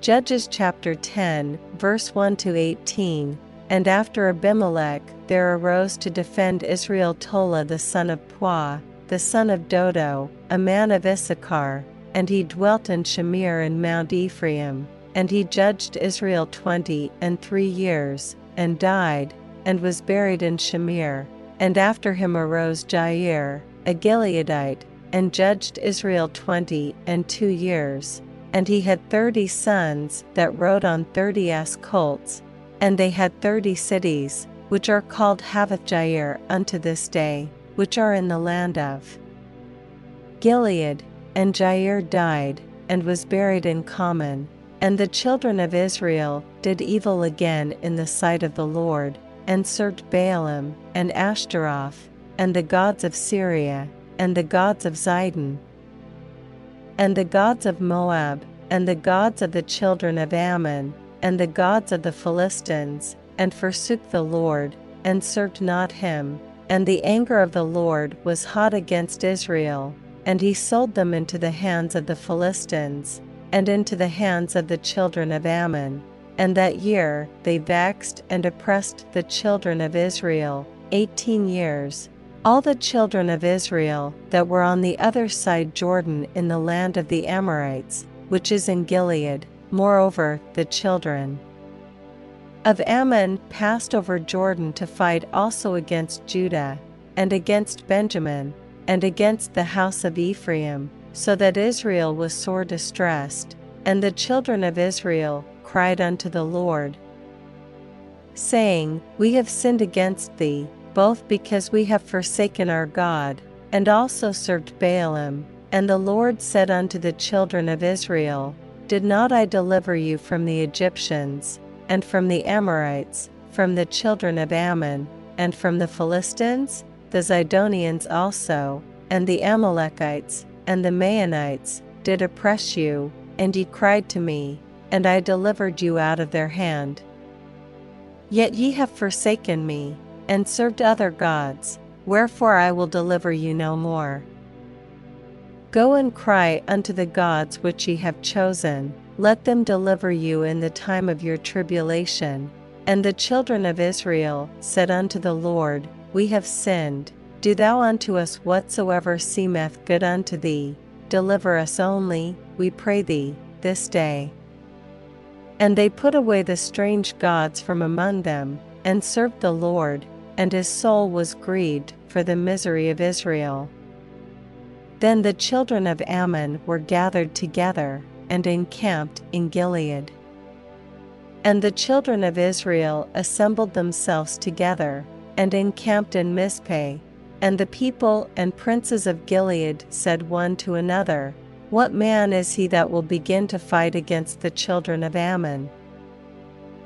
Judges chapter 10, verse 1 to 18. And after Abimelech, there arose to defend Israel Tola the son of Puah, the son of Dodo, a man of Issachar, and he dwelt in Shamir in Mount Ephraim. And he judged Israel twenty and three years, and died, and was buried in Shamir. And after him arose Jair, a Gileadite, and judged Israel twenty and two years. And he had thirty sons that rode on thirty ass colts, and they had thirty cities, which are called Havothjair unto this day, which are in the land of Gilead. And Jair died, and was buried in Camon. And the children of Israel did evil again in the sight of the Lord, and served Baalim, and Ashtaroth, and the gods of Syria, and the gods of Zidon, and the gods of Moab, and the gods of the children of Ammon, and the gods of the Philistines, and forsook the Lord, and served not him. And the anger of the Lord was hot against Israel, and he sold them into the hands of the Philistines, and into the hands of the children of Ammon. And that year they vexed and oppressed the children of Israel eighteen years. All the children of Israel that were on the other side Jordan in the land of the Amorites, which is in Gilead, moreover, the children of Ammon passed over Jordan to fight also against Judah, and against Benjamin, and against the house of Ephraim, so that Israel was sore distressed, and the children of Israel cried unto the Lord, saying, We have sinned against thee, both because we have forsaken our God, and also served Baalim. And the Lord said unto the children of Israel, Did not I deliver you from the Egyptians, and from the Amorites, from the children of Ammon, and from the Philistines, the Zidonians also, and the Amalekites, and the Maonites, did oppress you, and ye cried to me, and I delivered you out of their hand. Yet ye have forsaken me, and served other gods, wherefore I will deliver you no more. Go and cry unto the gods which ye have chosen, let them deliver you in the time of your tribulation. And the children of Israel said unto the Lord, We have sinned, do thou unto us whatsoever seemeth good unto thee, deliver us only, we pray thee, this day. And they put away the strange gods from among them, and served the Lord, and his soul was grieved for the misery of Israel. Then the children of Ammon were gathered together, and encamped in Gilead. And the children of Israel assembled themselves together, and encamped in Mizpeh. And the people and princes of Gilead said one to another, what man is he that will begin to fight against the children of Ammon?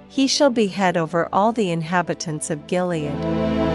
He shall be head over all the inhabitants of Gilead.